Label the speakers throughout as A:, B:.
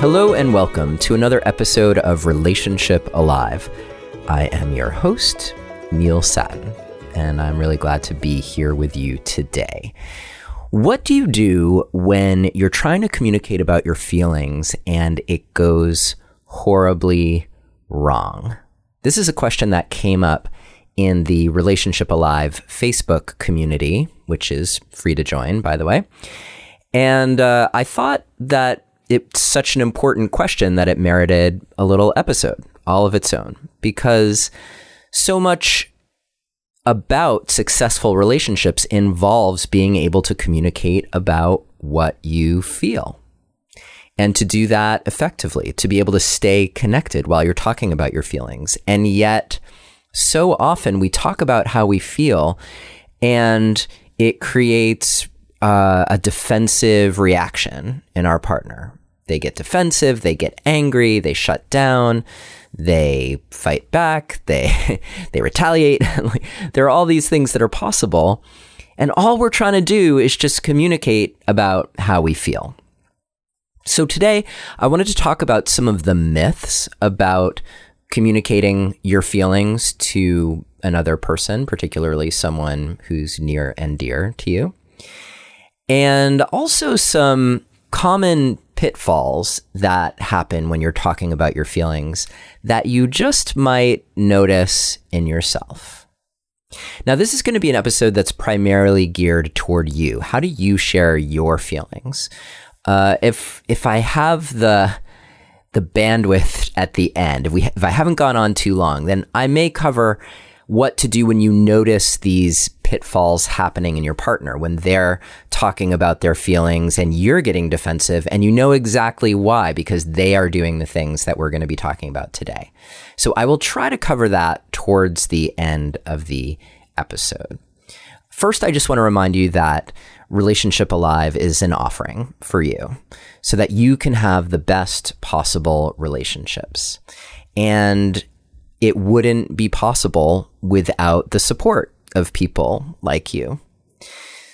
A: Hello and welcome to another episode of Relationship Alive. I am your host, Neil Sattin, and I'm really glad to be here with you today. What do you do when you're trying to communicate about your feelings and it goes horribly wrong? This is a question that came up in the Relationship Alive Facebook community, which is free to join, by the way. And uh, I thought that it's such an important question that it merited a little episode all of its own because so much about successful relationships involves being able to communicate about what you feel. And to do that effectively, to be able to stay connected while you're talking about your feelings. And yet, so often we talk about how we feel and it creates uh, a defensive reaction in our partner. They get defensive, they get angry, they shut down, they fight back, they they retaliate. there are all these things that are possible, and all we're trying to do is just communicate about how we feel. So today, I wanted to talk about some of the myths about communicating your feelings to another person, particularly someone who's near and dear to you. And also some common pitfalls that happen when you're talking about your feelings that you just might notice in yourself. Now, this is going to be an episode that's primarily geared toward you. How do you share your feelings? Uh, if if I have the the bandwidth at the end, if we if I haven't gone on too long, then I may cover what to do when you notice these pitfalls happening in your partner when they're talking about their feelings and you're getting defensive and you know exactly why because they are doing the things that we're going to be talking about today. So I will try to cover that towards the end of the episode. First, I just want to remind you that Relationship Alive is an offering for you so that you can have the best possible relationships. And it wouldn't be possible without the support of people like you.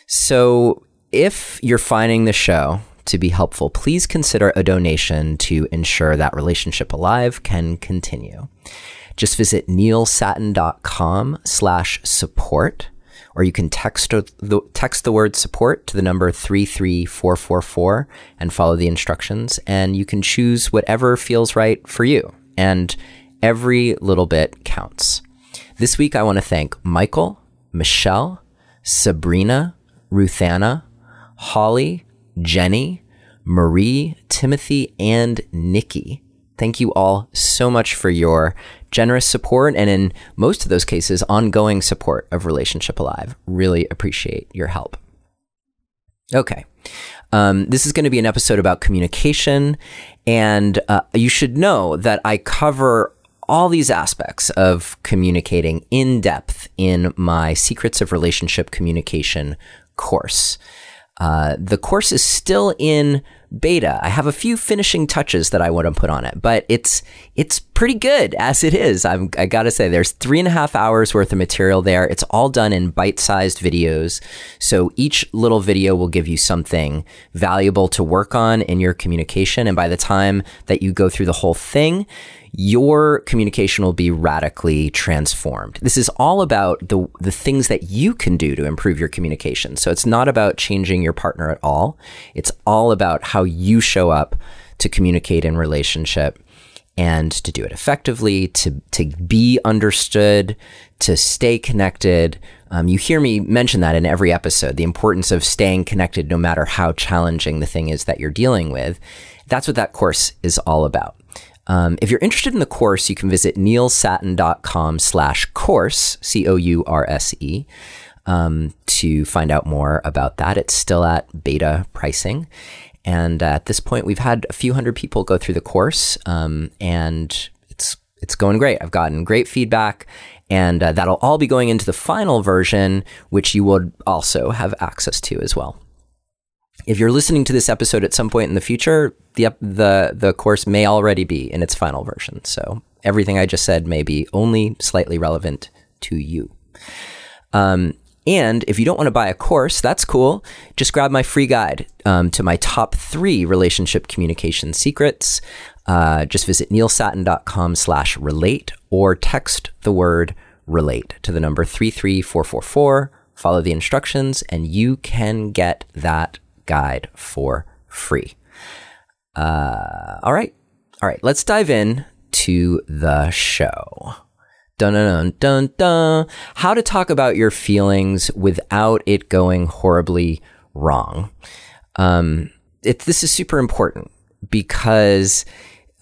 A: So if you're finding the show to be helpful, please consider a donation to ensure that Relationship Alive can continue. Just visit neilsattin.com slash support, or you can text the, text the word support to the number 33444 and follow the instructions. And you can choose whatever feels right for you. And every little bit counts. This week, I want to thank Michael, Michelle, Sabrina, Ruthanna, Holly, Jenny, Marie, Timothy, and Nikki. Thank you all so much for your generous support and, in most of those cases, ongoing support of Relationship Alive. Really appreciate your help. Okay. Um, this is going to be an episode about communication, and uh, you should know that I cover all these aspects of communicating in depth in my Secrets of Relationship Communication course. Uh, the course is still in beta. I have a few finishing touches that I want to put on it, but it's it's pretty good as it is. I'm, I gotta say, there's three and a half hours worth of material there. It's all done in bite-sized videos, so each little video will give you something valuable to work on in your communication. And by the time that you go through the whole thing, your communication will be radically transformed. This is all about the the things that you can do to improve your communication. So it's not about changing your partner at all. It's all about how you show up to communicate in relationship and to do it effectively, to to be understood, to stay connected. Um, you hear me mention that in every episode, the importance of staying connected no matter how challenging the thing is that you're dealing with. That's what that course is all about. Um, if you're interested in the course, you can visit neilsattin.com slash course, C-O-U-R-S-E, um, to find out more about that. It's still at beta pricing. And uh, at this point, we've had a few hundred people go through the course, um, and it's it's going great. I've gotten great feedback, and uh, that'll all be going into the final version, which you would also have access to as well if you're listening to this episode at some point in the future, the the the course may already be in its final version. So everything I just said may be only slightly relevant to you. Um, And if you don't want to buy a course, that's cool. Just grab my free guide um, to my top three relationship communication secrets. Uh, just visit neilsattin.com slash relate or text the word relate to the number 33444. Follow the instructions and you can get that guide for free. Uh, all right. All right. Let's dive in to the show. Dun dun dun dun. How to talk about your feelings without it going horribly wrong. Um, it, this is super important because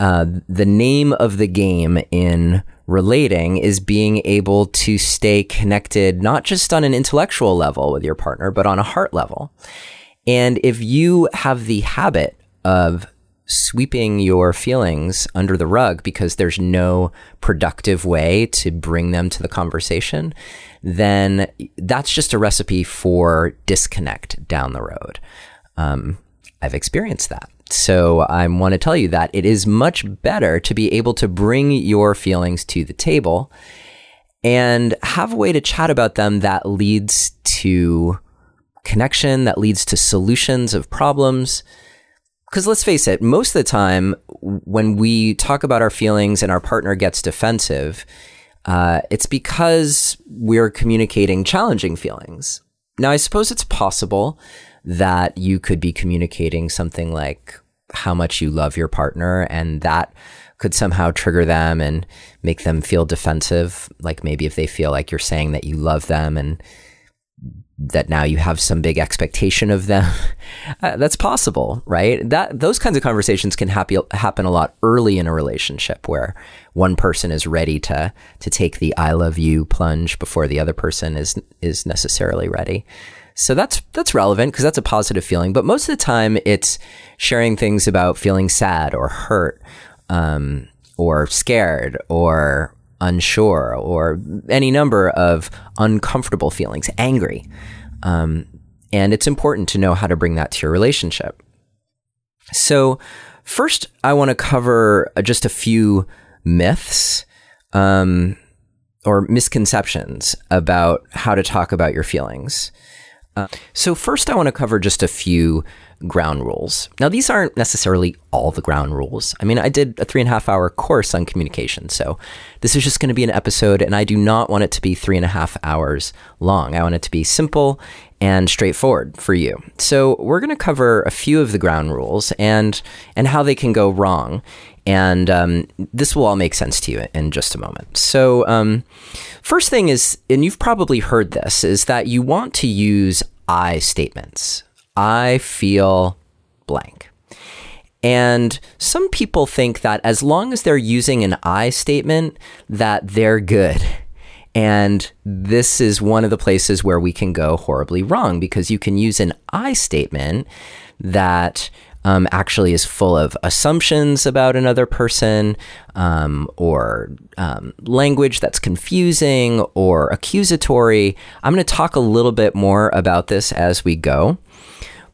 A: uh, the name of the game in relating is being able to stay connected, not just on an intellectual level with your partner, but on a heart level. And if you have the habit of sweeping your feelings under the rug because there's no productive way to bring them to the conversation, then that's just a recipe for disconnect down the road. Um, I've experienced that. So I want to tell you that it is much better to be able to bring your feelings to the table and have a way to chat about them that leads to connection, that leads to solutions of problems because let's face it, most of the time when we talk about our feelings and our partner gets defensive, uh, it's because we're communicating challenging feelings. Now, I suppose it's possible that you could be communicating something like how much you love your partner, and that could somehow trigger them and make them feel defensive. Like maybe if they feel like you're saying that you love them and that now you have some big expectation of them. Uh, that's possible, right? That those kinds of conversations can happy, happen a lot early in a relationship where one person is ready to to take the "I love you" plunge before the other person is is necessarily ready. So that's that's relevant because that's a positive feeling. But most of the time, it's sharing things about feeling sad or hurt, um, or scared or unsure or any number of uncomfortable feelings, angry. Um, and it's important to know how to bring that to your relationship. So, first, I want to cover just a few myths um, or misconceptions about how to talk about your feelings. Uh, so, first, I want to cover just a few ground rules. Now, these aren't necessarily all the ground rules. I mean, I did a three and a half hour course on communication, so this is just going to be an episode, and I do not want it to be three and a half hours long. I want it to be simple and straightforward for you. So, we're going to cover a few of the ground rules and and how they can go wrong. And um, this will all make sense to you in just a moment. So, um, first thing is, and you've probably heard this, is that you want to use I statements. I feel blank. And some people think that as long as they're using an I statement, that they're good. And this is one of the places where we can go horribly wrong because you can use an I statement that um, actually is full of assumptions about another person um, or um, language that's confusing or accusatory. I'm going to talk a little bit more about this as we go.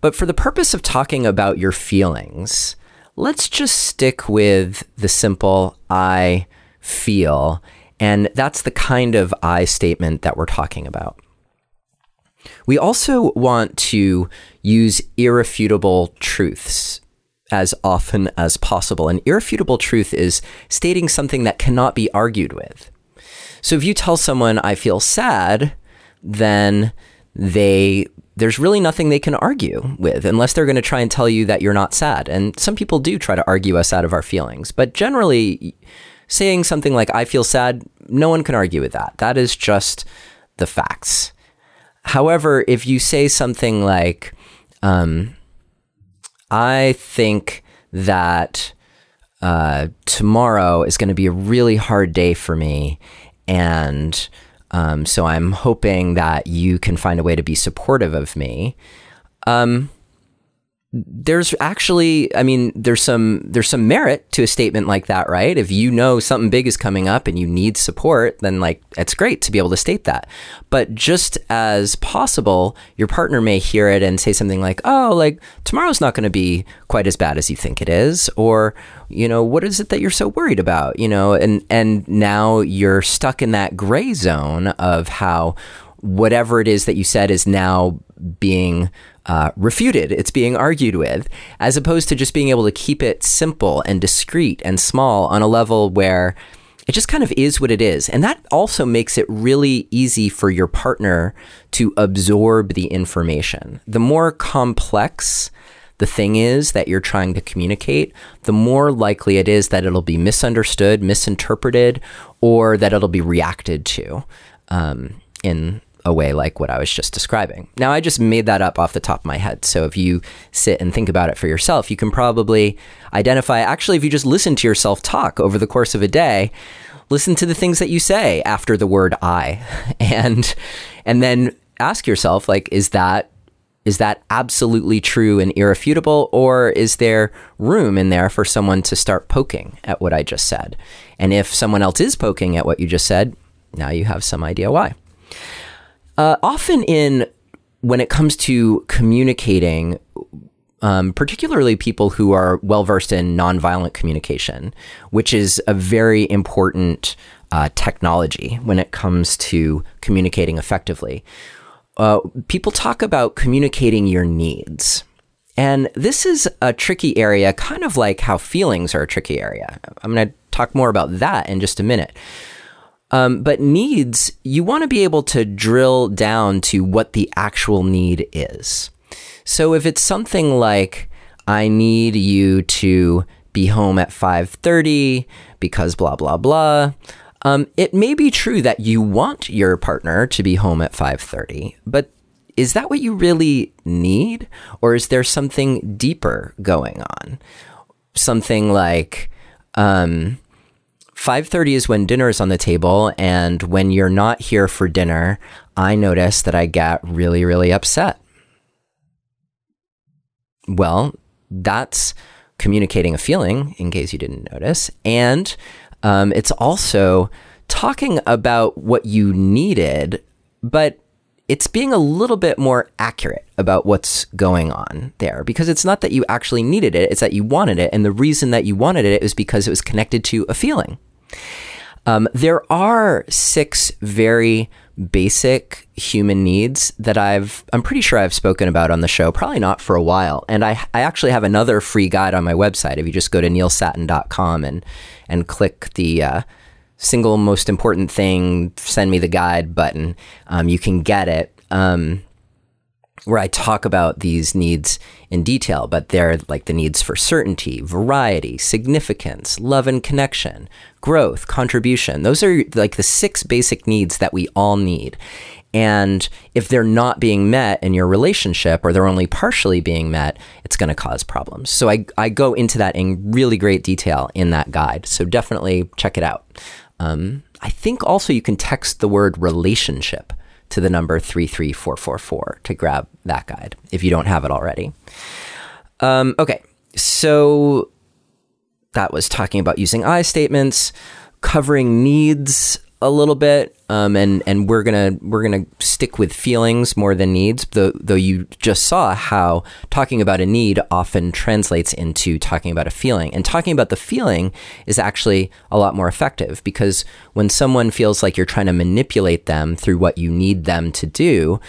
A: But for the purpose of talking about your feelings, let's just stick with the simple I feel. And that's the kind of I statement that we're talking about. We also want to use irrefutable truths as often as possible. An irrefutable truth is stating something that cannot be argued with. So if you tell someone, I feel sad, then they there's really nothing they can argue with unless they're going to try and tell you that you're not sad. And some people do try to argue us out of our feelings. But generally, saying something like, I feel sad, no one can argue with that. That is just the facts. However, if you say something like, um, I think that uh, tomorrow is going to be a really hard day for me, and um, so I'm hoping that you can find a way to be supportive of me. Um, there's actually i mean there's some there's some merit to a statement like that right? If you know something big is coming up and you need support then like it's great to be able to state that. But just as possible your partner may hear it and say something like oh like tomorrow's not going to be quite as bad as you think it is or you know what is it that you're so worried about? You know and and now you're stuck in that gray zone of how whatever it is that you said is now being uh, refuted, it's being argued with, as opposed to just being able to keep it simple and discreet and small on a level where it just kind of is what it is. And that also makes it really easy for your partner to absorb the information. The more complex the thing is that you're trying to communicate, the more likely it is that it'll be misunderstood, misinterpreted, or that it'll be reacted to um, in a way like what I was just describing. Now, I just made that up off the top of my head. So if you sit and think about it for yourself, you can probably identify actually, if you just listen to yourself talk over the course of a day, listen to the things that you say after the word I and and then ask yourself like is that is that absolutely true and irrefutable, or is there room in there for someone to start poking at what I just said? And if someone else is poking at what you just said, now you have some idea why. Uh, often, in when it comes to communicating, um, particularly people who are well versed in nonviolent communication, which is a very important uh, technology when it comes to communicating effectively uh, people talk about communicating your needs. And this is a tricky area, kind of like how feelings are a tricky area. I'm going to talk more about that in just a minute. Um, but needs, you want to be able to drill down to what the actual need is. So if it's something like, I need you to be home at 5:30 because blah blah blah. Um, it may be true that you want your partner to be home at 5:30, but is that what you really need or is there something deeper going on? Something like um, 5:30 is when dinner is on the table and when you're not here for dinner, I notice that I get really really upset. Well, that's communicating a feeling in case you didn't notice and um, it's also talking about what you needed, but it's being a little bit more accurate about what's going on there because it's not that you actually needed it, it's that you wanted it. And the reason that you wanted it is because it was connected to a feeling. Um, there are six very basic human needs that I've I'm pretty sure I've spoken about on the show, probably not for a while. And I I actually have another free guide on my website. If you just go to neilsattin.com and and click the uh, single most important thing, send me the guide button, um, you can get it. Um, where I talk about these needs in detail, but they're like the needs for certainty, variety, significance, love and connection, growth, contribution. Those are like the six basic needs that we all need. And if they're not being met in your relationship or they're only partially being met, it's going to cause problems. So I, I go into that in really great detail in that guide. So definitely check it out. Um, I think also you can text the word relationship to the number 33444 to grab that guide if you don't have it already. Um, okay, so that was talking about using I statements, covering needs a little bit, um, and and we're gonna we're gonna stick with feelings more than needs. Though though you just saw how talking about a need often translates into talking about a feeling, and talking about the feeling is actually a lot more effective because when someone feels like you're trying to manipulate them through what you need them to do,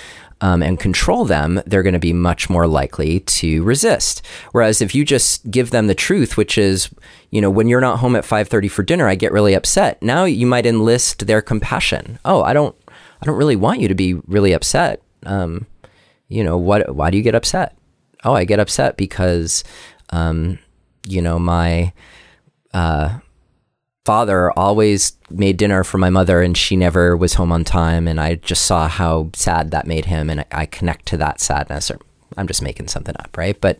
A: um, and control them, they're going to be much more likely to resist. Whereas if you just give them the truth, which is, you know, when you're not home at 5:30 for dinner, I get really upset. Now you might enlist their compassion. Oh, I don't, I don't really want you to be really upset. Um, you know, what? Why do you get upset? Oh, I get upset because, um, you know, my, uh, father always made dinner for my mother and she never was home on time and i just saw how sad that made him and i connect to that sadness or i'm just making something up right? But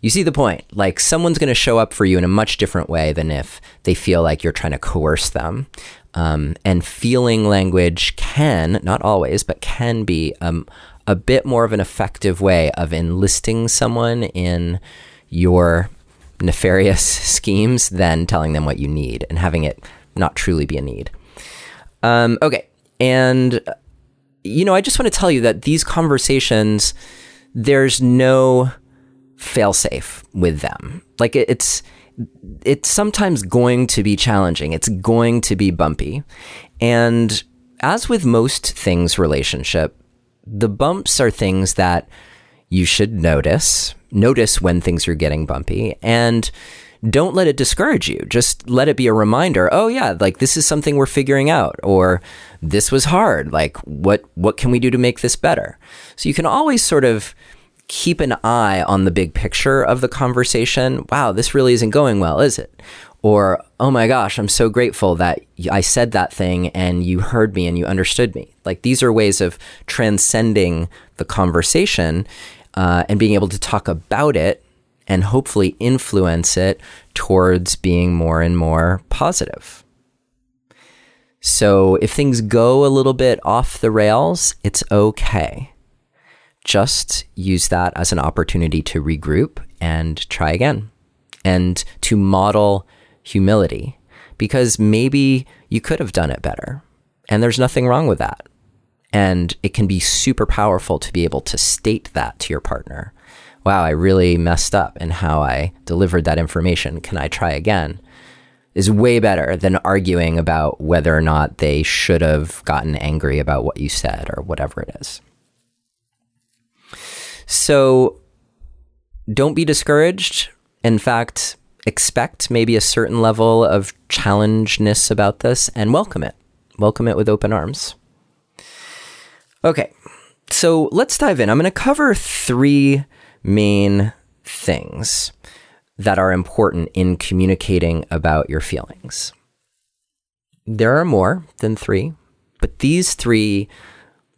A: you see the point. Like someone's going to show up for you in a much different way than if they feel like you're trying to coerce them. Um, and feeling language can not always but can be um, a bit more of an effective way of enlisting someone in your nefarious schemes than telling them what you need and having it not truly be a need. Um, okay. And, you know, I just want to tell you that these conversations, there's no failsafe with them. Like it's, it's sometimes going to be challenging. It's going to be bumpy. And as with most things relationship, the bumps are things that you should notice. Notice when things are getting bumpy and don't let it discourage you. Just let it be a reminder. Oh yeah, like this is something we're figuring out or this was hard. Like what what can we do to make this better? So you can always sort of keep an eye on the big picture of the conversation. Wow, this really isn't going well, is it? Or, oh my gosh, I'm so grateful that I said that thing and you heard me and you understood me. Like these are ways of transcending the conversation uh, and being able to talk about it and hopefully influence it towards being more and more positive. So if things go a little bit off the rails, it's okay. Just use that as an opportunity to regroup and try again and to model humility because maybe you could have done it better. And there's nothing wrong with that. And it can be super powerful to be able to state that to your partner. Wow, I really messed up in how I delivered that information. Can I try again? Is way better than arguing about whether or not they should have gotten angry about what you said or whatever it is. So don't be discouraged. In fact, expect maybe a certain level of challengeness about this and welcome it. Welcome it with open arms. Okay, so let's dive in. I'm going to cover three main things that are important in communicating about your feelings. There are more than three, but these three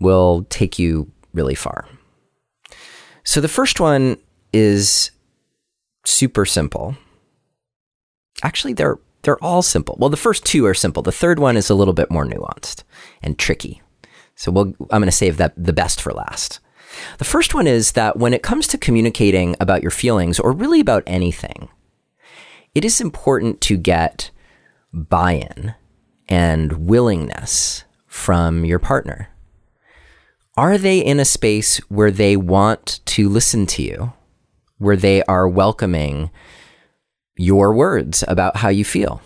A: will take you really far. So the first one is super simple actually they're they're all simple. Well, the first two are simple. The third one is a little bit more nuanced and tricky. So we'll, I'm going to save that the best for last. The first one is that when it comes to communicating about your feelings or really about anything, it is important to get buy-in and willingness from your partner. Are they in a space where they want to listen to you, where they are welcoming your words about how you feel.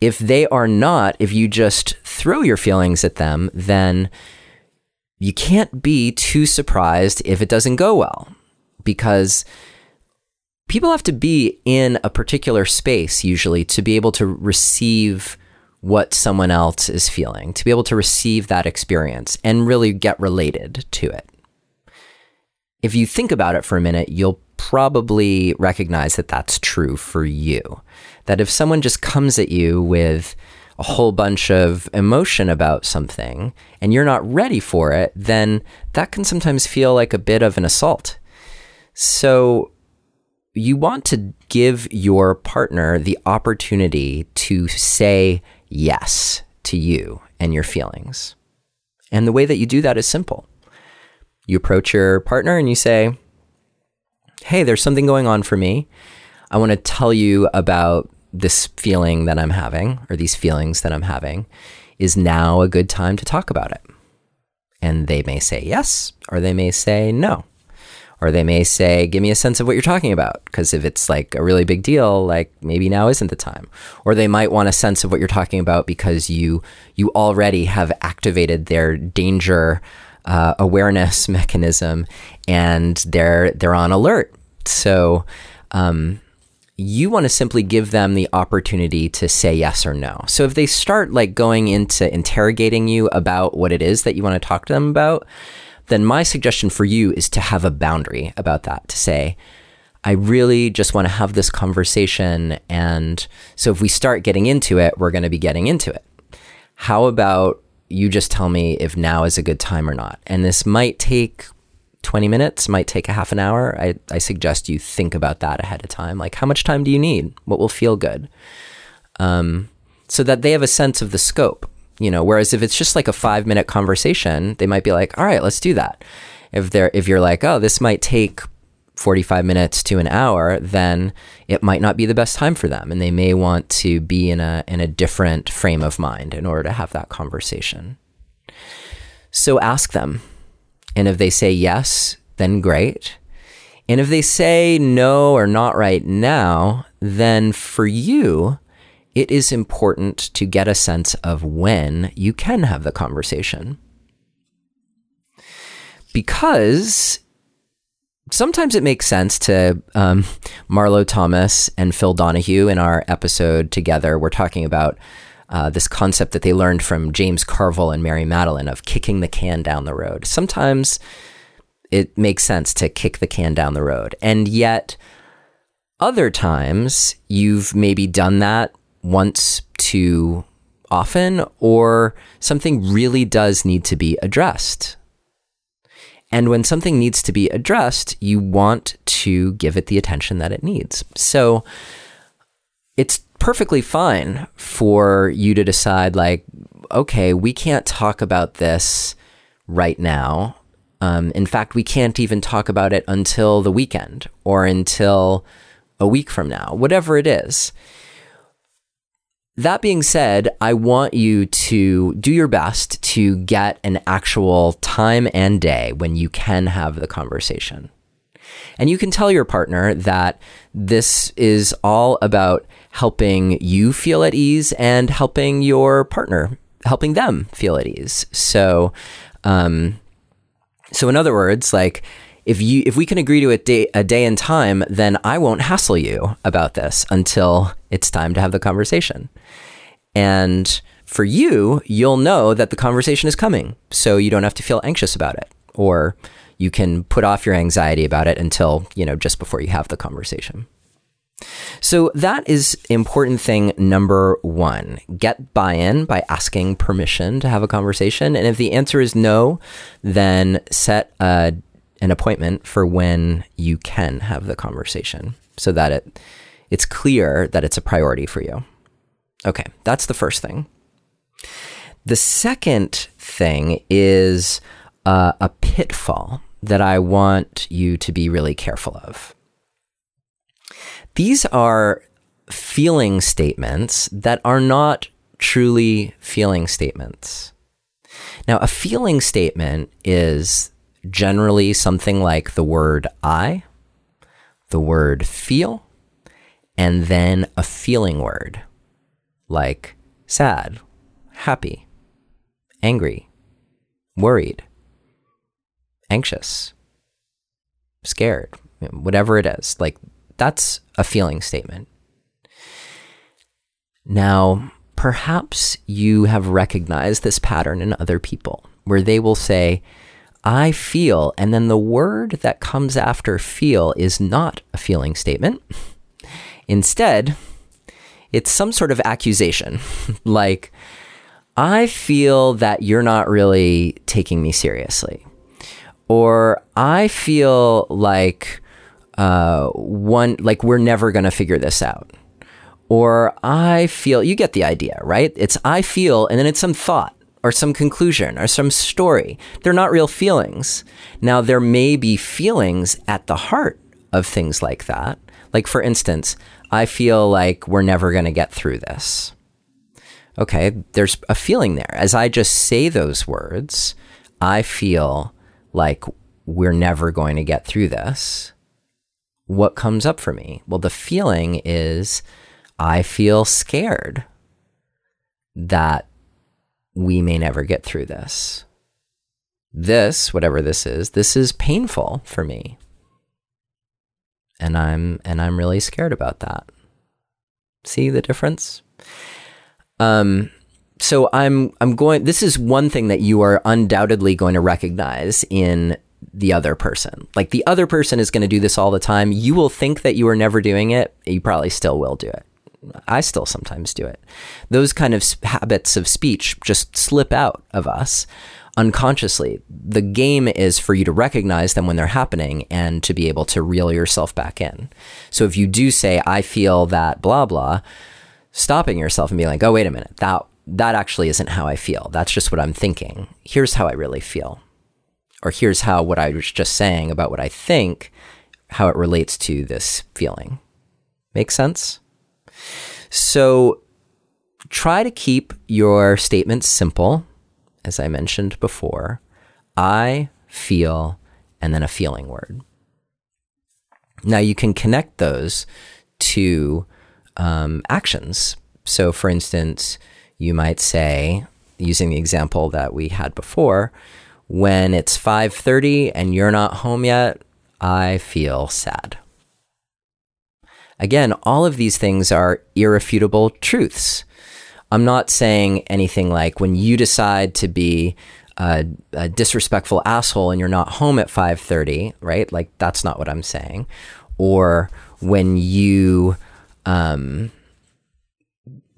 A: If they are not, if you just throw your feelings at them, then you can't be too surprised if it doesn't go well because people have to be in a particular space usually to be able to receive what someone else is feeling, to be able to receive that experience and really get related to it. If you think about it for a minute, you'll probably recognize that that's true for you. That if someone just comes at you with a whole bunch of emotion about something and you're not ready for it, then that can sometimes feel like a bit of an assault. So you want to give your partner the opportunity to say yes to you and your feelings. And the way that you do that is simple. You approach your partner and you say, hey, there's something going on for me. I want to tell you about this feeling that I'm having, or these feelings that I'm having. Is now a good time to talk about it? And they may say yes, or they may say no. Or they may say, give me a sense of what you're talking about. Because if it's like a really big deal, like maybe now isn't the time. Or they might want a sense of what you're talking about because you you already have activated their danger uh, awareness mechanism and they're they're on alert. So um, you want to simply give them the opportunity to say yes or no. So if they start like going into interrogating you about what it is that you want to talk to them about, then my suggestion for you is to have a boundary about that to say, I really just want to have this conversation. And so if we start getting into it, we're going to be getting into it. How about you just tell me if now is a good time or not. And this might take 20 minutes, might take a half an hour. I, I suggest you think about that ahead of time. Like, how much time do you need? What will feel good? Um, so that they have a sense of the scope, you know, whereas if it's just like a five minute conversation, they might be like, all right, let's do that. If they're, if you're like, oh, this might take 45 minutes to an hour, then it might not be the best time for them. And they may want to be in a, in a different frame of mind in order to have that conversation. So ask them. And if they say yes, then great. And if they say no or not right now, then for you, it is important to get a sense of when you can have the conversation. Because sometimes it makes sense to um, Marlo Thomas and Phil Donahue in our episode together. We're talking about uh, this concept that they learned from James Carville and Mary Matalin of kicking the can down the road. Sometimes it makes sense to kick the can down the road. And yet, other times, you've maybe done that once too often, or something really does need to be addressed. And when something needs to be addressed, you want to give it the attention that it needs. So it's perfectly fine for you to decide, like, okay, we can't talk about this right now. Um, in fact, we can't even talk about it until the weekend or until a week from now, whatever it is. That being said, I want you to do your best to get an actual time and day when you can have the conversation. And you can tell your partner that this is all about helping you feel at ease and helping your partner, helping them feel at ease. So, um, so in other words, like if you if we can agree to a day a day and time, then I won't hassle you about this until it's time to have the conversation. And for you, you'll know that the conversation is coming, so you don't have to feel anxious about it, or you can put off your anxiety about it until you know just before you have the conversation. So that is important thing number one. Get buy in by asking permission to have a conversation. And if the answer is no, then set a an appointment for when you can have the conversation so that it it's clear that it's a priority for you. Okay, that's the first thing. The second thing is uh, a pitfall that I want you to be really careful of. These are feeling statements that are not truly feeling statements. Now, a feeling statement is generally something like the word I, the word feel, and then a feeling word like sad, happy, angry, worried, anxious, scared, whatever it is. Like that's a feeling statement. Now, perhaps you have recognized this pattern in other people where they will say, I feel, and then the word that comes after feel is not a feeling statement. Instead, it's some sort of accusation. like, I feel that you're not really taking me seriously. Or I feel like uh, one, like we're never to figure this out. Or I feel, you get the idea, right? It's I feel, and then it's some thought or some conclusion or some story. They're not real feelings. Now, there may be feelings at the heart of things like that. Like, for instance, I feel like we're never to get through this. Okay, there's a feeling there. As I just say those words, I feel like we're never going to get through this. What comes up for me? Well, the feeling is I feel scared that we may never get through this. This, whatever this is, this is painful for me. And I'm and I'm really scared about that. See the difference? Um so I'm I'm going this is one thing that you are undoubtedly going to recognize in the other person. Like the other person is going to do this all the time. You will think that you are never doing it. You probably still will do it. I still sometimes do it. Those kind of habits of speech just slip out of us unconsciously. The game is for you to recognize them when they're happening and to be able to reel yourself back in. So if you do say, I feel that blah, blah, stopping yourself and being like, oh, wait a minute, that, that actually isn't how I feel. That's just what I'm thinking. Here's how I really feel. Or here's how what I was just saying about what I think, how it relates to this feeling. Make sense? So try to keep your statements simple, as I mentioned before. I feel, and then a feeling word. Now you can connect those to um, actions So, for instance, you might say, using the example that we had before, when it's 5:30 and you're not home yet, I feel sad. Again, all of these things are irrefutable truths. I'm not saying anything like when you decide to be a, a, disrespectful asshole and you're not home at 5:30, right? Like that's not what I'm saying. Or when you um,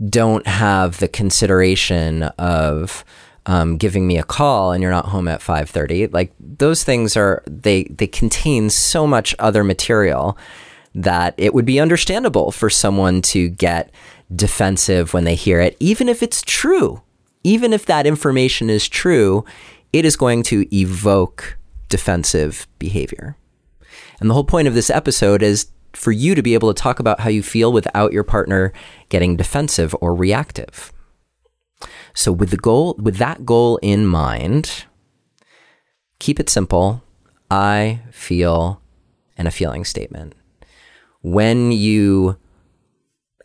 A: don't have the consideration of um, giving me a call and you're not home at 5.30 like those things are they they contain so much other material that it would be understandable for someone to get defensive when they hear it even if it's true. Even if that information is true it is going to evoke defensive behavior. And the whole point of this episode is for you to be able to talk about how you feel without your partner getting defensive or reactive. So with the goal with that goal in mind, keep it simple. I feel and a feeling statement. When you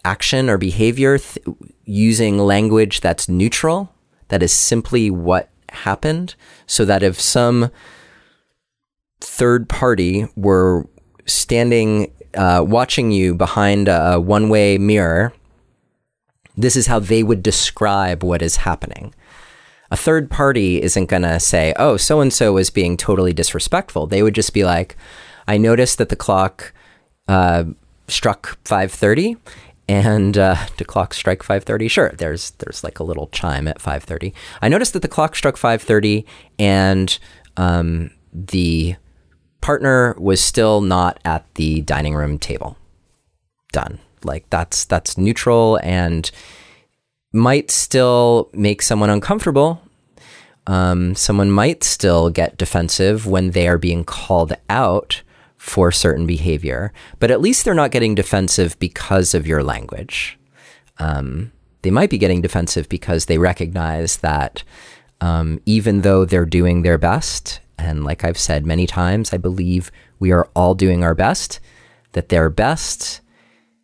A: action or behavior th- using language that's neutral, that is simply what happened, so that if some third party were standing uh, watching you behind a one way mirror, this is how they would describe what is happening. A third party isn't going to say, oh, so and so was being totally disrespectful. They would just be like, I noticed that the clock uh, struck 5:30 and uh, the clock strike 5:30 sure there's there's like a little chime at 5:30 i noticed that the clock struck 5:30 and um, the partner was still not at the dining room table. Done. Like that's that's neutral and might still make someone uncomfortable. Um, someone might still get defensive when they are being called out for certain behavior, but at least they're not getting defensive because of your language. Um, they might be getting defensive because they recognize that um, even though they're doing their best and like I've said many times, I believe we are all doing our best, that their best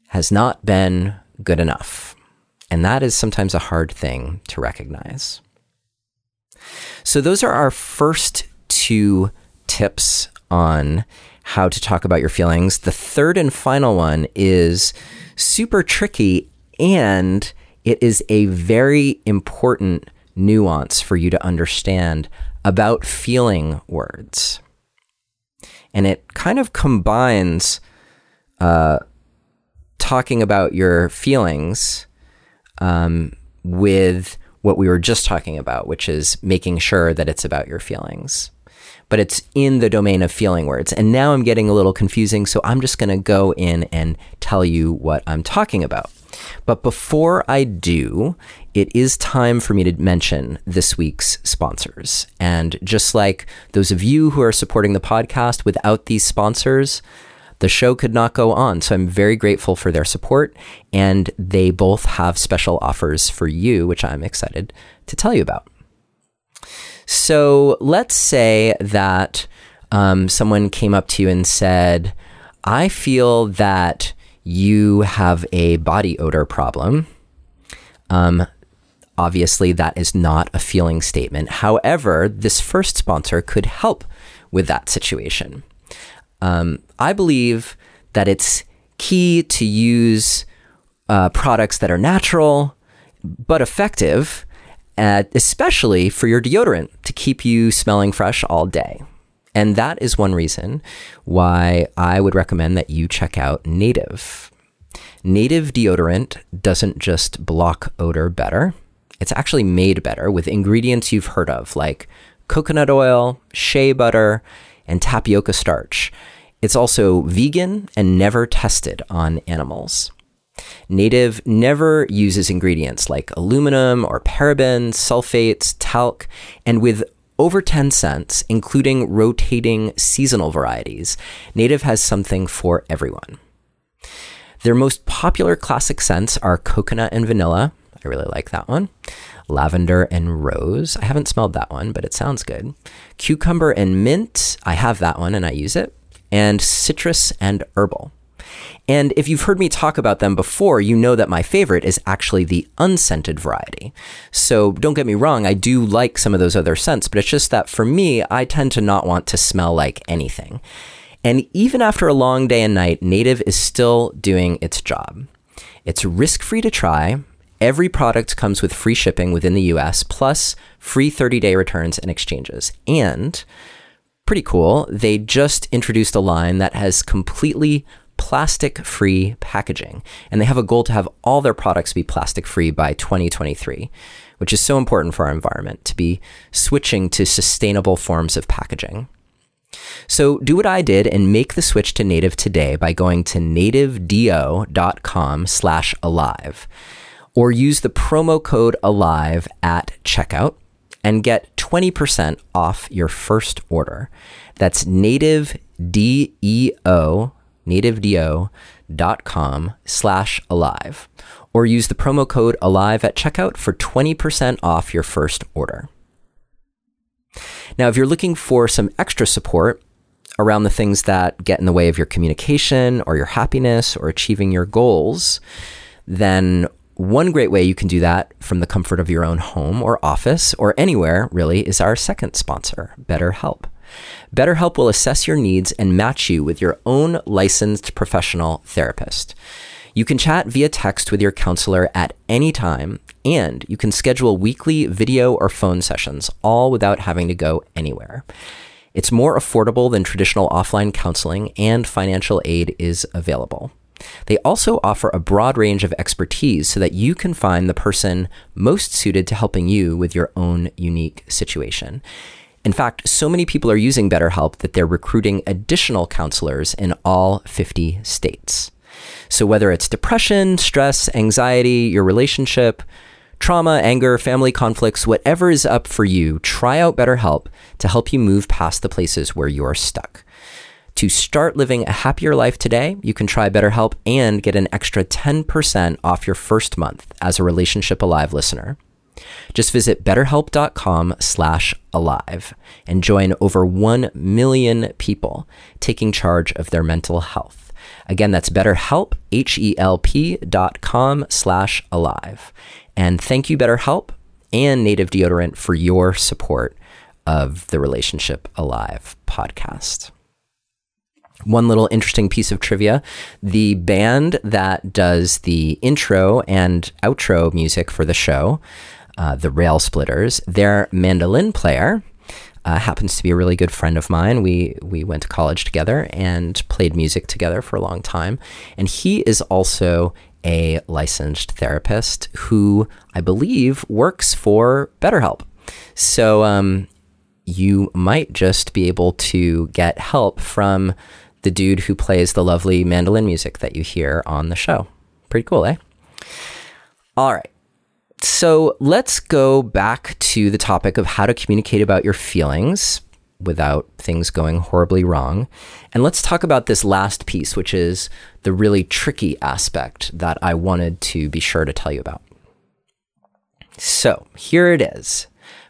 A: has not been good enough. And that is sometimes a hard thing to recognize. So, those are our first two tips on how to talk about your feelings. The third and final one is super tricky and it is a very important nuance for you to understand about feeling words. And it kind of combines uh, talking about your feelings um, with what we were just talking about, which is making sure that it's about your feelings. But it's in the domain of feeling words. And now I'm getting a little confusing, so I'm just going to go in and tell you what I'm talking about. But before I do, it is time for me to mention this week's sponsors. And just like those of you who are supporting the podcast, without these sponsors, the show could not go on. So I'm very grateful for their support. And they both have special offers for you, which I'm excited to tell you about. So let's say that um, someone came up to you and said, I feel that you have a body odor problem, um, obviously that is not a feeling statement. However, this first sponsor could help with that situation. Um, I believe that it's key to use uh, products that are natural but effective, especially for your deodorant to keep you smelling fresh all day. And that is one reason why I would recommend that you check out Native. Native deodorant doesn't just block odor better, it's actually made better with ingredients you've heard of, like coconut oil, shea butter, and tapioca starch. It's also vegan and never tested on animals. Native never uses ingredients like aluminum or parabens, sulfates, talc, and with over 10 scents, including rotating seasonal varieties, Native has something for everyone. Their most popular classic scents are coconut and vanilla. I really like that one. Lavender and rose. I haven't smelled that one, but it sounds good. Cucumber and mint. I have that one and I use it. And citrus and herbal. And if you've heard me talk about them before, you know that my favorite is actually the unscented variety. So don't get me wrong, I do like some of those other scents, but it's just that for me, I tend to not want to smell like anything. And even after a long day and night, Native is still doing its job. It's risk free to try. Every product comes with free shipping within the US, plus free 30 day returns and exchanges. And pretty cool, they just introduced a line that has completely plastic free packaging. And they have a goal to have all their products be plastic free by 2023, which is so important for our environment to be switching to sustainable forms of packaging. So do what I did and make the switch to native today by going to nativedeo.com slash alive or use the promo code alive at checkout and get 20% off your first order. That's native D-E-O nativedeo.com slash alive or use the promo code alive at checkout for 20% off your first order. Now, if you're looking for some extra support around the things that get in the way of your communication or your happiness or achieving your goals, then one great way you can do that from the comfort of your own home or office or anywhere really is our second sponsor, BetterHelp. BetterHelp will assess your needs and match you with your own licensed professional therapist. You can chat via text with your counselor at any time, and you can schedule weekly video or phone sessions, all without having to go anywhere. It's more affordable than traditional offline counseling, and financial aid is available. They also offer a broad range of expertise so that you can find the person most suited to helping you with your own unique situation. In fact, so many people are using BetterHelp that they're recruiting additional counselors in all 50 states. So, whether it's depression, stress, anxiety, your relationship, trauma, anger, family conflicts, whatever is up for you, try out BetterHelp to help you move past the places where you're stuck. To start living a happier life today, you can try BetterHelp and get an extra 10% off your first month as a Relationship Alive listener. Just visit betterhelp.com slash alive and join over 1 million people taking charge of their mental health. Again, that's betterhelp, H-E-L-P dot com slash alive. And thank you, BetterHelp and Native Deodorant for your support of the Relationship Alive podcast. One little interesting piece of trivia the band that does the intro and outro music for the show uh, the Railsplitters. Their mandolin player uh, happens to be a really good friend of mine. We we went to college together and played music together for a long time. And he is also a licensed therapist who I believe works for BetterHelp. So um, you might just be able to get help from the dude who plays the lovely mandolin music that you hear on the show. Pretty cool, eh? All right. So let's go back to the topic of how to communicate about your feelings without things going horribly wrong. And let's talk about this last piece, which is the really tricky aspect that I wanted to be sure to tell you about. So here it is.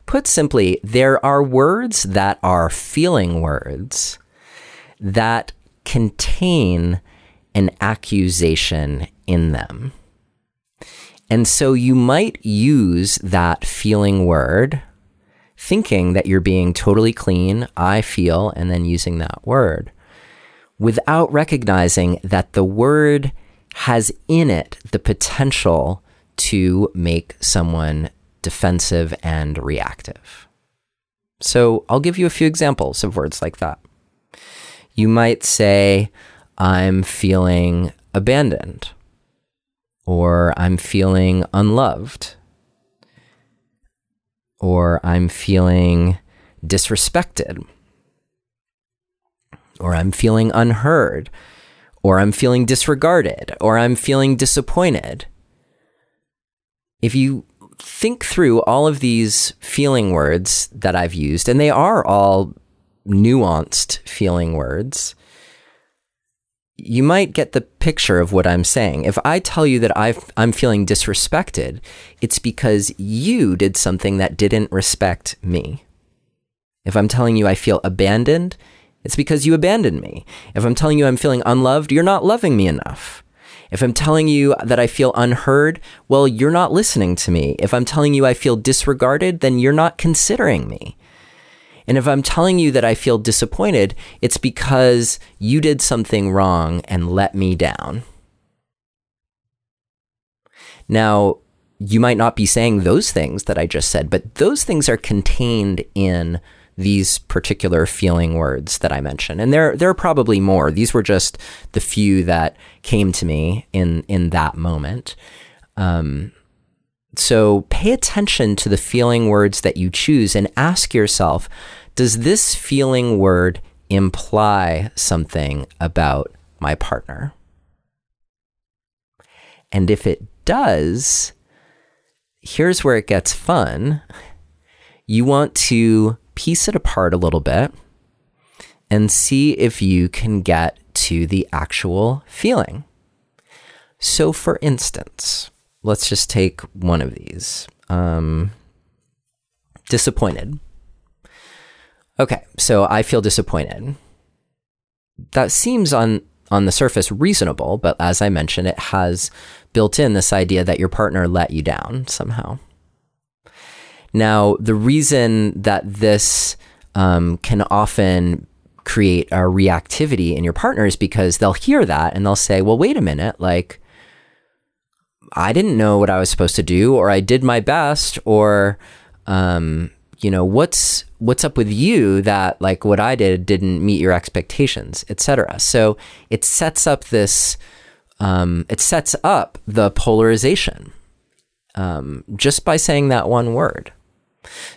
A: Put simply, there are words that are feeling words that contain an accusation in them. And so you might use that feeling word thinking that you're being totally clean, I feel, and then using that word without recognizing that the word has in it the potential to make someone defensive and reactive. So I'll give you a few examples of words like that. You might say, I'm feeling abandoned or I'm feeling unloved, or I'm feeling disrespected, or I'm feeling unheard, or I'm feeling disregarded, or I'm feeling disappointed. If you think through all of these feeling words that I've used, and they are all nuanced feeling words, you might get the picture of what I'm saying. If I tell you that i am feeling disrespected, it's because you did something that didn't respect me. If I'm telling you I feel abandoned, It's because you abandoned me. If I'm telling you I'm feeling unloved, you're not loving me enough. If I'm telling you that I feel unheard, well, you're not listening to me. If I'm telling you I feel disregarded, then you're not considering me. And if I'm telling you that I feel disappointed, it's because you did something wrong and let me down. Now, you might not be saying those things that I just said, but those things are contained in these particular feeling words that I mentioned. And there there are probably more. These were just the few that came to me in in that moment. Um, so pay attention to the feeling words that you choose and ask yourself, does this feeling word imply something about my partner? And if it does, here's where it gets fun. You want to piece it apart a little bit and see if you can get to the actual feeling. So, for instance, let's just take one of these um, disappointed. Okay, so I feel disappointed. That seems on on the surface reasonable, but as I mentioned, it has built in this idea that your partner let you down somehow. Now, the reason that this um, can often create a reactivity in your partner is because they'll hear that and they'll say, well, wait a minute, like, I didn't know what I was supposed to do, or I did my best, or, um, you know, what's what's up with you that like what I did didn't meet your expectations, etc. So it sets up this, um, it sets up the polarization um, just by saying that one word.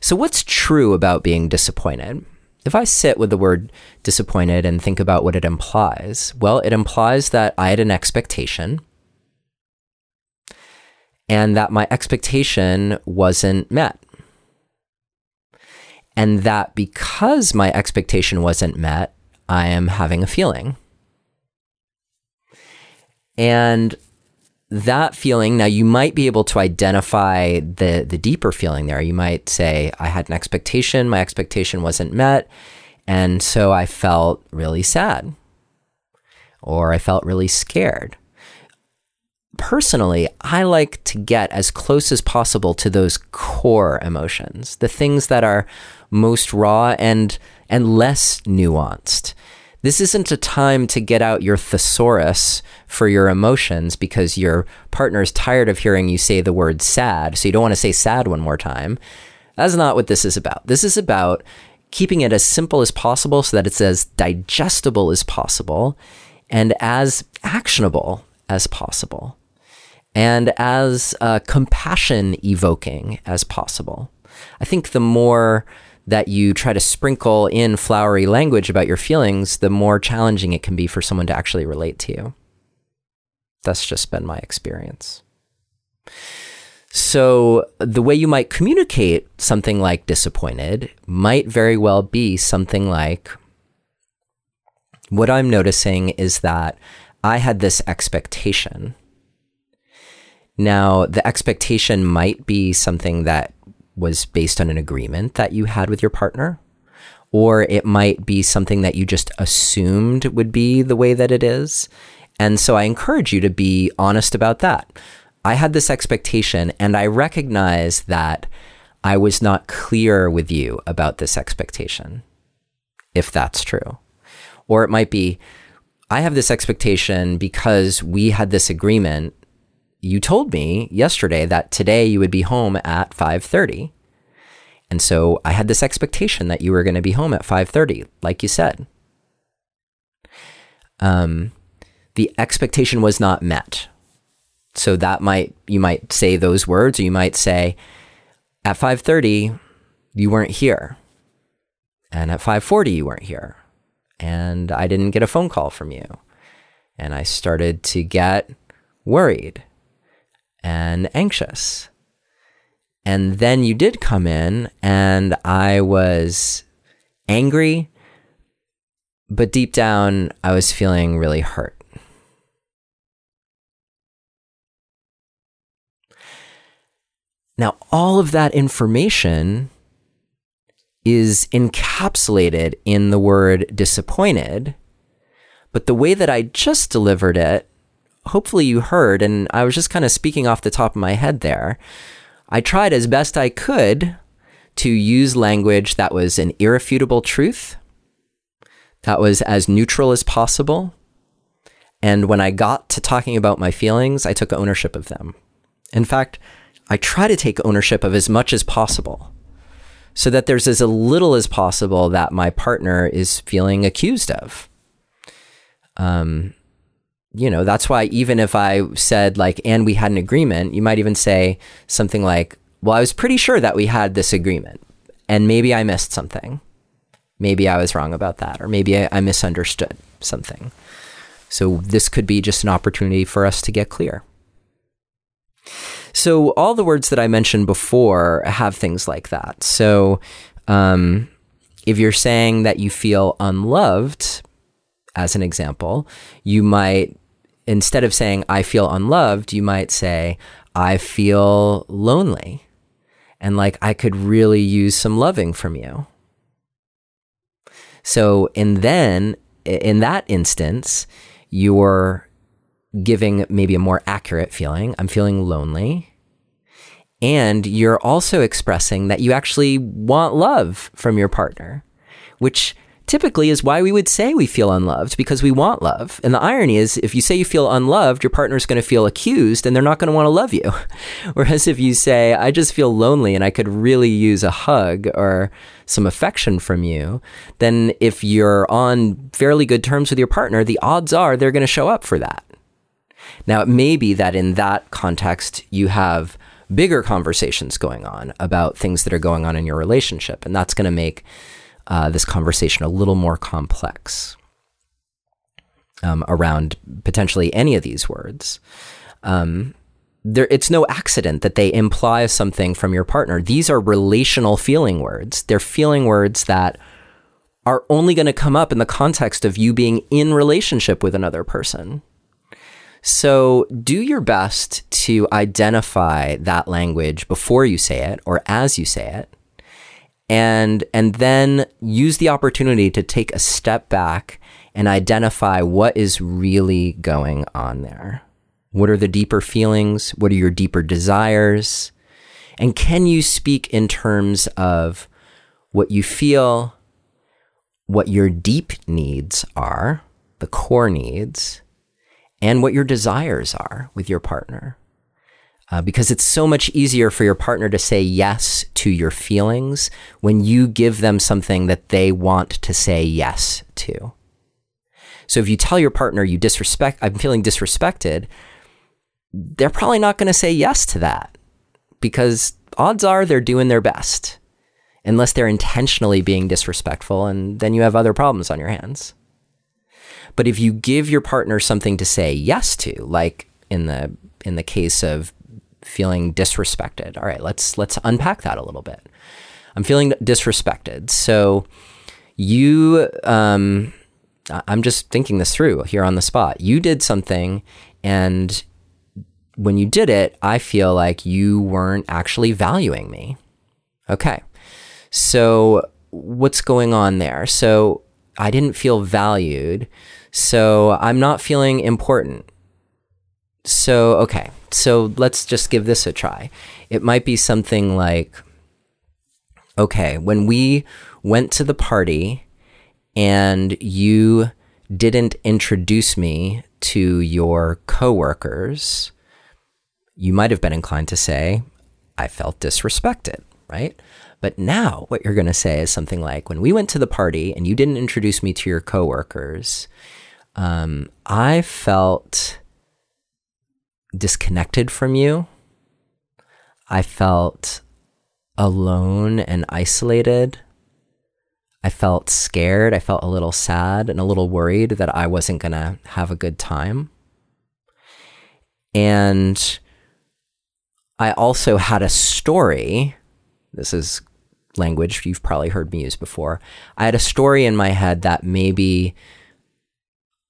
A: So, what's true about being disappointed? If I sit with the word disappointed and think about what it implies, well, it implies that I had an expectation and that my expectation wasn't met. And that because my expectation wasn't met, I am having a feeling. And that feeling now you might be able to identify the the deeper feeling there you might say i had an expectation my expectation wasn't met and so i felt really sad or i felt really scared personally i like to get as close as possible to those core emotions the things that are most raw and and less nuanced this isn't a time to get out your thesaurus for your emotions because your partner is tired of hearing you say the word sad. So you don't want to say sad one more time. That's not what this is about. This is about keeping it as simple as possible so that it's as digestible as possible and as actionable as possible and as uh, compassion evoking as possible. I think the more that you try to sprinkle in flowery language about your feelings, the more challenging it can be for someone to actually relate to you. That's just been my experience. So, the way you might communicate something like disappointed might very well be something like What I'm noticing is that I had this expectation. Now, the expectation might be something that was based on an agreement that you had with your partner, or it might be something that you just assumed would be the way that it is. And so I encourage you to be honest about that. I had this expectation, and I recognize that I was not clear with you about this expectation, if that's true. Or it might be, I have this expectation because we had this agreement you told me yesterday that today you would be home at 5:30. And so I had this expectation that you were going to be home at 5:30, like you said. Um, the expectation was not met. So that might you might say those words or you might say at 5:30 you weren't here. And at 5:40 you weren't here. And I didn't get a phone call from you. And I started to get worried and anxious. And then you did come in, and I was angry, but deep down, I was feeling really hurt. Now, all of that information is encapsulated in the word disappointed. But the way that I just delivered it, hopefully you heard, and I was just kind of speaking off the top of my head there. I tried as best I could to use language that was an irrefutable truth, that was as neutral as possible. And when I got to talking about my feelings, I took ownership of them. In fact, I try to take ownership of as much as possible so that there's as little as possible that my partner is feeling accused of. Um, you know, that's why even if I said like, and we had an agreement, you might even say something like, well, I was pretty sure that we had this agreement and maybe I missed something. Maybe I was wrong about that, or maybe I, I misunderstood something. So this could be just an opportunity for us to get clear. So all the words that I mentioned before have things like that. So um, if you're saying that you feel unloved, as an example, you might instead of saying I feel unloved, you might say I feel lonely and like I could really use some loving from you. So, and then in that instance, you're giving maybe a more accurate feeling. I'm feeling lonely. And you're also expressing that you actually want love from your partner, which typically is why we would say we feel unloved because we want love. And the irony is, if you say you feel unloved, your partner's going to feel accused and they're not going to want to love you. Whereas if you say, I just feel lonely and I could really use a hug or some affection from you, then if you're on fairly good terms with your partner, the odds are they're going to show up for that. Now, it may be that in that context, you have bigger conversations going on about things that are going on in your relationship. And that's going to make uh, this conversation a little more complex um, around potentially any of these words. Um, there, it's no accident that they imply something from your partner. These are relational feeling words. They're feeling words that are only going to come up in the context of you being in relationship with another person. So do your best to identify that language before you say it or as you say it. And, and then use the opportunity to take a step back and identify what is really going on there. What are the deeper feelings? What are your deeper desires? And can you speak in terms of what you feel, what your deep needs are, the core needs, and what your desires are with your partner. Uh, because it's so much easier for your partner to say yes to your feelings when you give them something that they want to say yes to. So if you tell your partner you disrespect, I'm feeling disrespected, they're probably not going to say yes to that because odds are they're doing their best unless they're intentionally being disrespectful and then you have other problems on your hands. But if you give your partner something to say yes to, like in the in the case of feeling disrespected. All right, let's let's unpack that a little bit. I'm feeling disrespected. So you um I'm just thinking this through here on the spot. You did something and when you did it, I feel like you weren't actually valuing me. Okay. So what's going on there? So I didn't feel valued. So I'm not feeling important. So, okay. So let's just give this a try. It might be something like okay, when we went to the party and you didn't introduce me to your coworkers, you might have been inclined to say, I felt disrespected, right? But now what you're going to say is something like, when we went to the party and you didn't introduce me to your coworkers, um, I felt disconnected from you. I felt alone and isolated. I felt scared. I felt a little sad and a little worried that I wasn't going to have a good time. And I also had a story. This is language you've probably heard me use before. I had a story in my head that maybe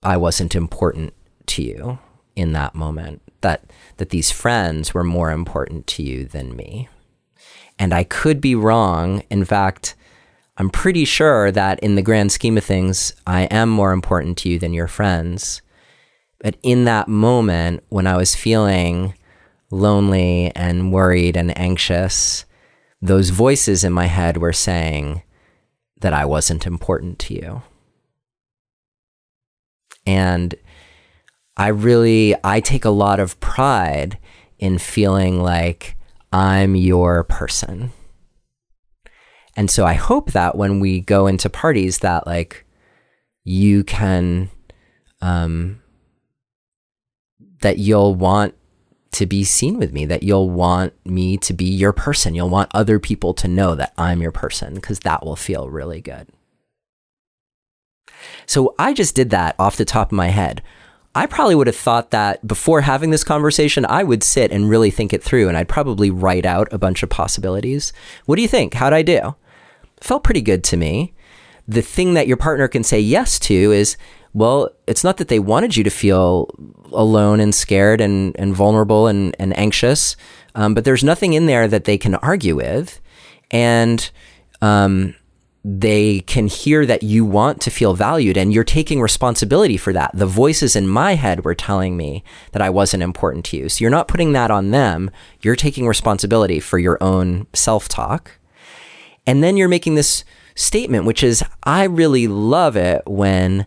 A: I wasn't important to you in that moment, that that these friends were more important to you than me. And I could be wrong. In fact, I'm pretty sure that in the grand scheme of things, I am more important to you than your friends. But in that moment, when I was feeling lonely and worried and anxious, those voices in my head were saying that I wasn't important to you. And I really, I take a lot of pride in feeling like I'm your person. And so I hope that when we go into parties that like you can um that you'll want to be seen with me, that you'll want me to be your person. You'll want other people to know that I'm your person because that will feel really good. So I just did that off the top of my head. I probably would have thought that before having this conversation, I would sit and really think it through and I'd probably write out a bunch of possibilities. What do you think? How'd I do? Felt pretty good to me. The thing that your partner can say yes to is, well, it's not that they wanted you to feel alone and scared and, and vulnerable and, and anxious, um, but there's nothing in there that they can argue with. And um, they can hear that you want to feel valued and you're taking responsibility for that. The voices in my head were telling me that I wasn't important to you. So you're not putting that on them. You're taking responsibility for your own self talk. And then you're making this statement, which is, I really love it when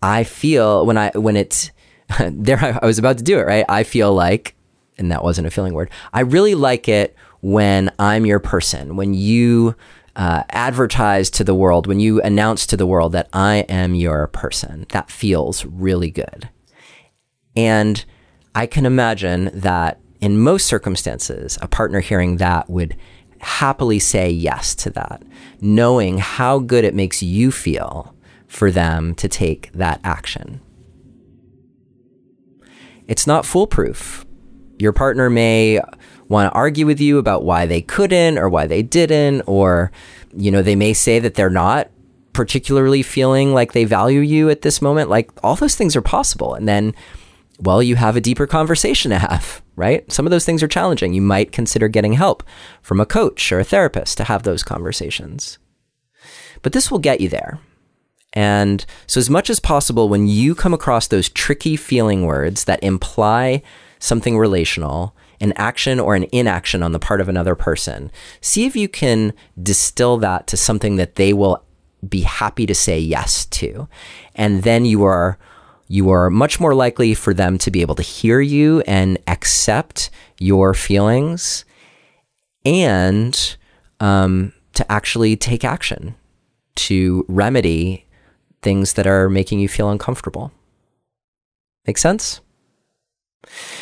A: I feel, when I, when it's, there, I, I was about to do it, right? I feel like, and that wasn't a feeling word. I really like it when I'm your person, when you, uh, advertise to the world, when you announce to the world that I am your person, that feels really good. And I can imagine that in most circumstances, a partner hearing that would happily say yes to that, knowing how good it makes you feel for them to take that action. It's not foolproof. Your partner may want to argue with you about why they couldn't or why they didn't, or, you know, they may say that they're not particularly feeling like they value you at this moment. Like all those things are possible. And then, well, you have a deeper conversation to have, right? Some of those things are challenging. You might consider getting help from a coach or a therapist to have those conversations. But this will get you there. And so, as much as possible, when you come across those tricky feeling words that imply something relational, an action or an inaction on the part of another person, see if you can distill that to something that they will be happy to say yes to. And then you are you are much more likely for them to be able to hear you and accept your feelings and um, to actually take action to remedy things that are making you feel uncomfortable. Make sense?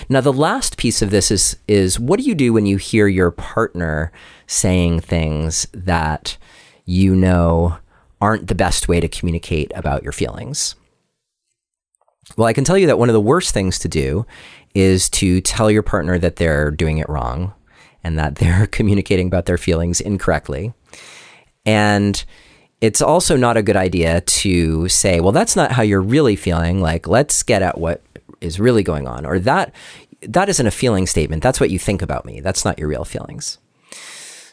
A: Now, the last piece of this is is what do you do when you hear your partner saying things that you know aren't the best way to communicate about your feelings? Well, I can tell you that one of the worst things to do is to tell your partner that they're doing it wrong and that they're communicating about their feelings incorrectly. And it's also not a good idea to say, well, that's not how you're really feeling. Like, let's get at what is really going on or that that isn't a feeling statement. That's what you think about me. That's not your real feelings.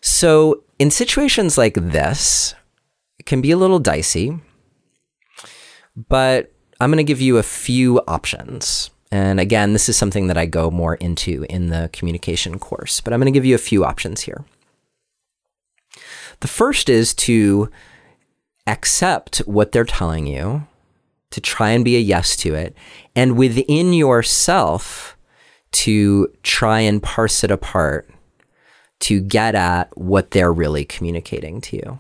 A: So in situations like this it can be a little dicey but i'm going to give you a few options. And again this is something that i go more into in the communication course but i'm going to give you a few options here. The first is to accept what they're telling you to try and be a yes to it, and within yourself to try and parse it apart to get at what they're really communicating to you.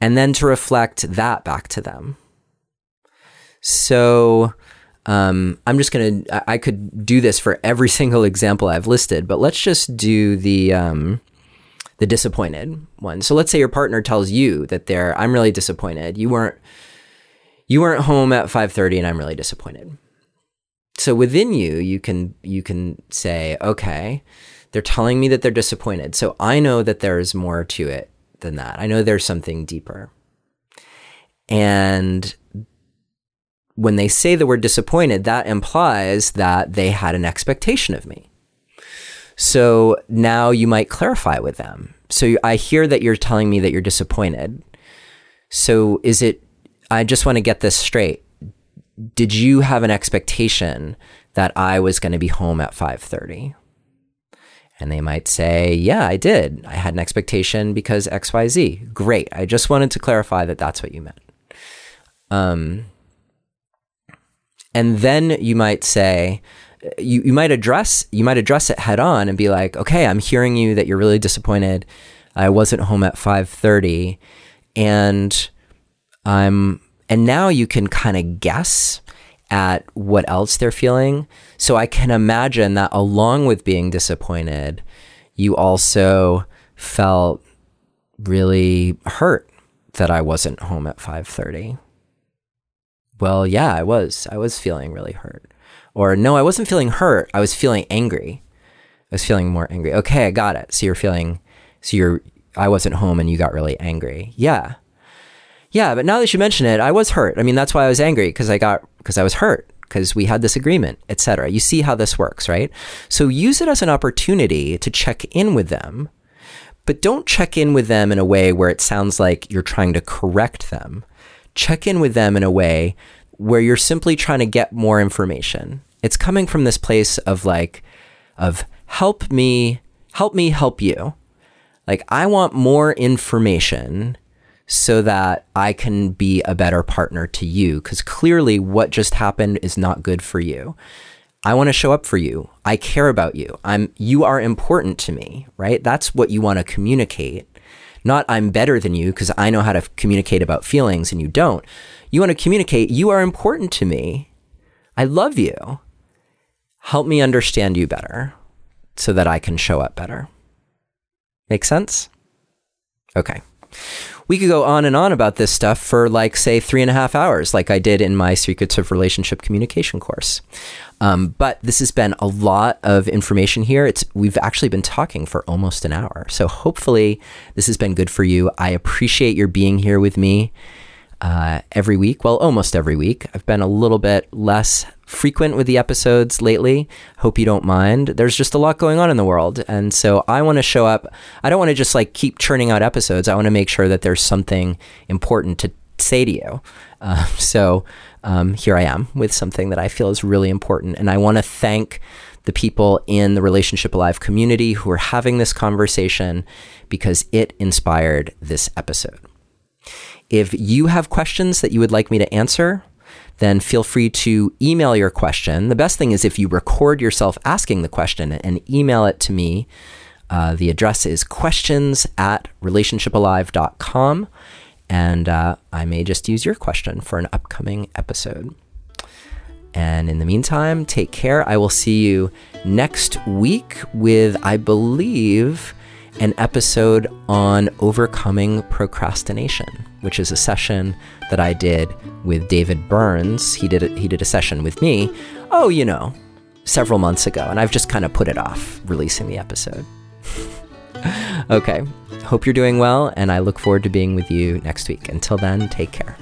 A: And then to reflect that back to them. So, um, I'm just going to, I could do this for every single example I've listed, but let's just do the, um, the disappointed one. So let's say your partner tells you that they're, I'm really disappointed. You weren't, you weren't home at 5:30 and I'm really disappointed. So within you, you can you can say, okay, they're telling me that they're disappointed. So I know that there's more to it than that. I know there's something deeper. And when they say the word disappointed, that implies that they had an expectation of me. So now you might clarify with them so I hear that you're telling me that you're disappointed. So is it, I just want to get this straight. Did you have an expectation that I was going to be home at 5:30? And they might say, "Yeah, I did. I had an expectation because XYZ." Great. I just wanted to clarify that that's what you meant. Um and then you might say, you, you might address you might address it head on and be like, okay, I'm hearing you that you're really disappointed. I wasn't home at 5:30, and I'm and now you can kind of guess at what else they're feeling. So I can imagine that along with being disappointed, you also felt really hurt that I wasn't home at 5:30. Well, yeah, I was. I was feeling really hurt. Or no, I wasn't feeling hurt. I was feeling angry. I was feeling more angry. Okay, I got it. So you're feeling, so you're, I wasn't home and you got really angry. Yeah. Yeah, but now that you mention it, I was hurt. I mean, that's why I was angry because I got, because I was hurt because we had this agreement, etc. You see how this works, right? So use it as an opportunity to check in with them, but don't check in with them in a way where it sounds like you're trying to correct them. Check in with them in a way where you're simply trying to get more information it's coming from this place of like of help me help me help you like i want more information so that i can be a better partner to you. Because clearly what just happened is not good for you. I want to show up for you. I care about you. I'm you are important to me right? That's what you want to communicate. Not i'm better than you because i know how to communicate about feelings and you don't. You want to communicate you are important to me. I love you. Help me understand you better so that I can show up better. Make sense? Okay. We could go on and on about this stuff for like, say, three and a half hours, like I did in my Secrets of Relationship Communication course. Um, but this has been a lot of information here. It's we've actually been talking for almost an hour, so hopefully this has been good for you. I appreciate your being here with me uh, every week. Well, almost every week. I've been a little bit less frequent with the episodes lately. Hope you don't mind. There's just a lot going on in the world. And so I want to show up. I don't want to just like keep churning out episodes. I want to make sure that there's something important to say to you. Uh, so um, here I am with something that I feel is really important. And I want to thank the people in the Relationship Alive community who are having this conversation because it inspired this episode. If you have questions that you would like me to answer, then feel free to email your question. The best thing is if you record yourself asking the question and email it to me. Uh, the address is questions at relationshipalive.com. And uh, I may just use your question for an upcoming episode. And in the meantime, take care. I will see you next week with, I believe, an episode on overcoming procrastination, which is a session that I did with David Burns. He did a, he did a session with me. Oh, you know, several months ago, and I've just kind of put it off releasing the episode. okay, hope you're doing well, and I look forward to being with you next week. Until then, take care.